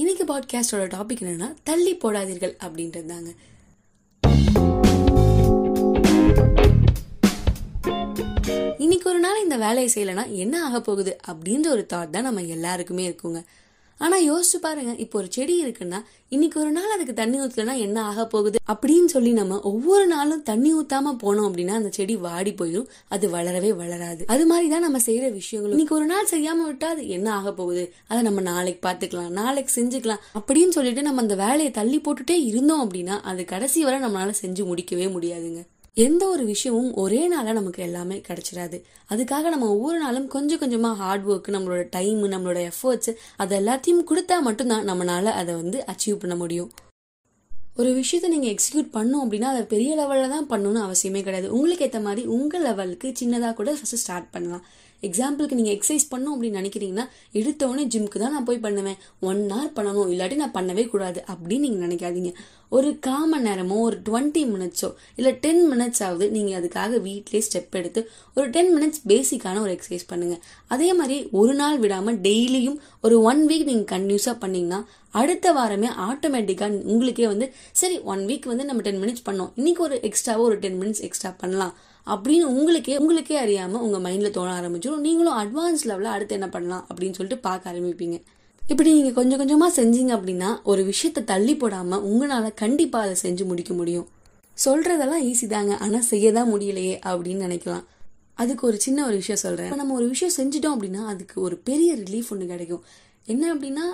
இன்னைக்கு பாட்காஸ்டோட டாபிக் என்னன்னா தள்ளி போடாதீர்கள் அப்படின்றது தாங்க இன்னைக்கு ஒரு நாள் இந்த வேலையை செய்யலைன்னா என்ன ஆக போகுது அப்படின்ற ஒரு தாட் தான் நம்ம எல்லாருக்குமே இருக்குங்க. ஆனா யோசிச்சு பாருங்க இப்போ ஒரு செடி இருக்குன்னா இன்னைக்கு ஒரு நாள் அதுக்கு தண்ணி ஊத்தலனா என்ன ஆக போகுது? அப்படின்னு சொல்லி நம்ம ஒவ்வொரு நாளும் தண்ணி ஊத்தாம போனோம் அப்படின்னா அந்த செடி வாடி போயிடும் அது வளரவே வளராது. அது மாதிரி தான் நம்ம செய்யற விஷயங்கள் இன்னைக்கு ஒரு நாள் செய்யாம விட்டா அது என்ன ஆக போகுது? அதை நம்ம நாளைக்கு பாத்துக்கலாம் நாளைக்கு செஞ்சுக்கலாம் அப்படின்னு சொல்லிட்டு நம்ம அந்த வேலையை தள்ளி போட்டுட்டே இருந்தோம் அப்படின்னா அது கடைசி வரை நம்மளால செஞ்சு முடிக்கவே முடியாதுங்க. எந்த ஒரு விஷயமும் ஒரே நாளாக நமக்கு எல்லாமே கிடைச்சிடாது. அதுக்காக நம்ம ஒவ்வொரு நாளும் கொஞ்சம் கொஞ்சமா ஹார்ட் ஒர்க் நம்மளோட டைம் நம்மளோட எஃபர்ட்ஸ் அது எல்லாத்தையும் கொடுத்தா மட்டும்தான் நம்மளால அதை வந்து அச்சீவ் பண்ண முடியும். ஒரு விஷயத்தை நீங்கள் எக்ஸிக்யூட் பண்ணும் அப்படின்னா அதை பெரிய லெவலில் தான் பண்ணணும்னு அவசியமே கிடையாது. உங்களுக்கு ஏற்ற மாதிரி உங்கள் லெவலுக்கு சின்னதாக கூட ஃபஸ்ட்டு ஸ்டார்ட் பண்ணலாம். எக்ஸாம்பிளுக்கு நீங்கள் எக்ஸசைஸ் பண்ணணும் அப்படின்னு நினைக்கிறீங்கன்னா எடுத்தோடனே ஜிம்க்கு தான் நான் போய் பண்ணுவேன். ஒன் ஹவர் பண்ணணும். இல்லாட்டி நான் பண்ணவே கூடாது அப்படின்னு நீங்கள் நினைக்காதீங்க. ஒரு கால் மணி நேரமோ ஒரு டுவெண்ட்டி மினிட்ஸோ இல்லை டென் மினிட்ஸ் ஆகுது நீங்கள் அதுக்காக வீட்லேயே ஸ்டெப் எடுத்து ஒரு டென் மினிட்ஸ் பேசிக்கான ஒரு எக்ஸசைஸ் பண்ணுங்கள் அதே மாதிரி ஒரு நாள் விடாமல் டெய்லியும் ஒரு ஒன் வீக் நீங்கள் கன்டினியூஸாக பண்ணிங்கன்னா அடுத்த வாரமே ஆட்டோமேட்டிக்காக உங்களுக்கே வந்து சரி ஒன் வீக் வந்து நம்ம டென் மினிட்ஸ் பண்ணோம். இன்னைக்கு ஒரு எக்ஸ்ட்ராவாக ஒரு டென் மினிட்ஸ் எக்ஸ்ட்ரா பண்ணலாம். அப்படின்னு உங்களுக்கே உங்களுக்கே அறியாமல் உங்கள் மைண்டில் தோண ஆரம்பிச்சிடும் நீங்களும் அட்வான்ஸ் லெவலில் அடுத்து என்ன பண்ணலாம் அப்படின்னு சொல்லிட்டு பார்க்க ஆரம்பிப்பீங்க. இப்படி நீங்கள் கொஞ்சம் கொஞ்சமாக செஞ்சீங்க அப்படின்னா ஒரு விஷயத்தை தள்ளி போடாமல் உங்களால் கண்டிப்பாக அதை செஞ்சு முடிக்க முடியும். சொல்கிறதெல்லாம் ஈஸி தாங்க. ஆனால் செய்ய தான் முடியலையே அப்படின்னு நினைக்கலாம். அதுக்கு ஒரு சின்ன ஒரு விஷயம் சொல்கிறேன் நம்ம ஒரு விஷயம் செஞ்சிட்டோம் அப்படின்னா அதுக்கு ஒரு பெரிய ரிலீஃப் ஒன்று கிடைக்கும். என்ன அப்படின்னா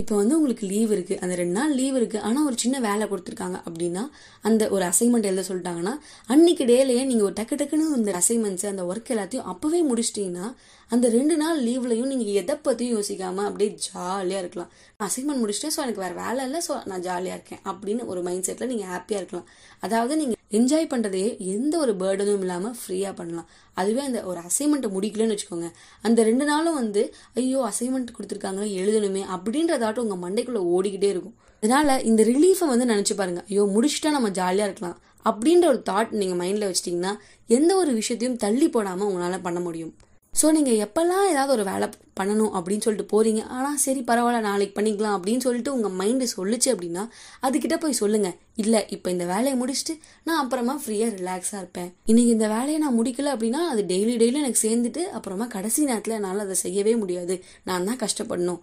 இப்போ வந்து உங்களுக்கு லீவ் இருக்குது அந்த ரெண்டு நாள் லீவ் இருக்குது ஆனால் ஒரு சின்ன வேலை கொடுத்துருக்காங்க அப்படின்னா அந்த ஒரு அசைன்மெண்ட் எழுத சொல்லிட்டாங்கன்னா அன்னைக்கு டேலேயே நீங்கள் ஒரு டக்கு டக்குன்னு இந்த அசைன்மெண்ட்ஸ் அந்த ஒர்க் எல்லாத்தையும் அப்போவே முடிச்சிட்டிங்கன்னா அந்த ரெண்டு நாள் லீவ்லையும் நீங்கள் எதை பற்றியும் யோசிக்காமல் அப்படியே ஜாலியாக இருக்கலாம். அசைன்மெண்ட் முடிச்சுட்டு ஸோ எனக்கு வேறு வேலை இல்லை ஸோ நான் ஜாலியாக இருக்கேன் அப்படின்னு ஒரு மைண்ட் செட்டில் நீங்கள் ஹாப்பியாக இருக்கலாம். அதாவது நீங்கள் என்ஜாய் பண்ணுறதையே எந்த ஒரு பேர்டனும் இல்லாமல் ஃப்ரீயாக பண்ணலாம். அதுவே அந்த ஒரு அசைன்மெண்ட்டை முடிக்கலன்னு வச்சுக்கோங்க. அந்த ரெண்டு நாளும் வந்து ஐயோ அசைன்மெண்ட் கொடுத்துருக்காங்களே எழுதணுமே அப்படின்றதாட்டும் உங்கள் மண்டைக்குள்ளே ஓடிக்கிட்டே இருக்கும். அதனால இந்த ரிலீஃபை வந்து நினச்சி பாருங்க. ஐயோ முடிச்சுட்டா நம்ம ஜாலியாக இருக்கலாம். அப்படின்ற ஒரு தாட் நீங்கள் மைண்டில் வச்சிட்டிங்கன்னா எந்த ஒரு விஷயத்தையும் தள்ளி போடாமல் உங்களால் பண்ண முடியும். ஸோ நீங்கள் எப்போல்லாம் ஏதாவது ஒரு வேலை பண்ணணும் அப்படின்னு சொல்லிட்டு போகிறீங்க ஆனால் சரி பரவாயில்ல நாளைக்கு பண்ணிக்கலாம் அப்படின்னு சொல்லிட்டு உங்கள் மைண்டு சொல்லுச்சு அப்படின்னா அதுக்கிட்ட போய் சொல்லுங்கள் இல்லை இப்போ இந்த வேலையை முடிச்சுட்டு நான் அப்புறமா ஃப்ரீயாக ரிலாக்ஸாக இருப்பேன். இன்னைக்கு இந்த வேலையை நான் முடிக்கல அப்படின்னா அது டெய்லி டெய்லி எனக்கு சேர்ந்துட்டு அப்புறமா கடைசி நேரத்தில் என்னால் அதை செய்யவே முடியாது. நான் தான் கஷ்டப்படணும்.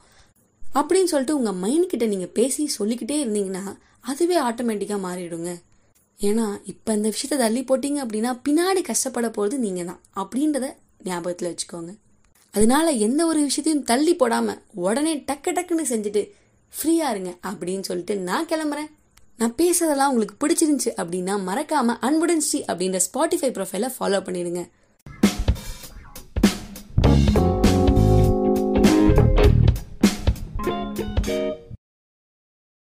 அப்படின்னு சொல்லிட்டு உங்கள் மைண்ட் கிட்ட நீங்கள் பேசி சொல்லிக்கிட்டே இருந்தீங்கன்னா அதுவே ஆட்டோமேட்டிக்காக மாறிடுங்க. ஏன்னா இப்போ இந்த விஷயத்த தள்ளி போட்டீங்க அப்படின்னா பின்னாடி கஷ்டப்பட போகிறது நீங்கள் தான் அப்படின்றத ஞாபகத்தில் வச்சுக்கோங்க. அதனால எந்த ஒரு விஷயத்தையும் தள்ளி போடாமல் உடனே டக்கு டக்குன்னு செஞ்சுட்டு ஃப்ரீயாக இருங்க அப்படின்னு சொல்லிட்டு நான் கிளம்புறேன். நான் பேசுறதெல்லாம் உங்களுக்கு பிடிச்சிருந்துச்சு அப்படின்னா மறக்காமல் அன்புடன் ஸ்ரீ அப்படின்ற ஸ்பாட்டிஃபை ப்ரொஃபைலை ஃபாலோ பண்ணிடுங்க.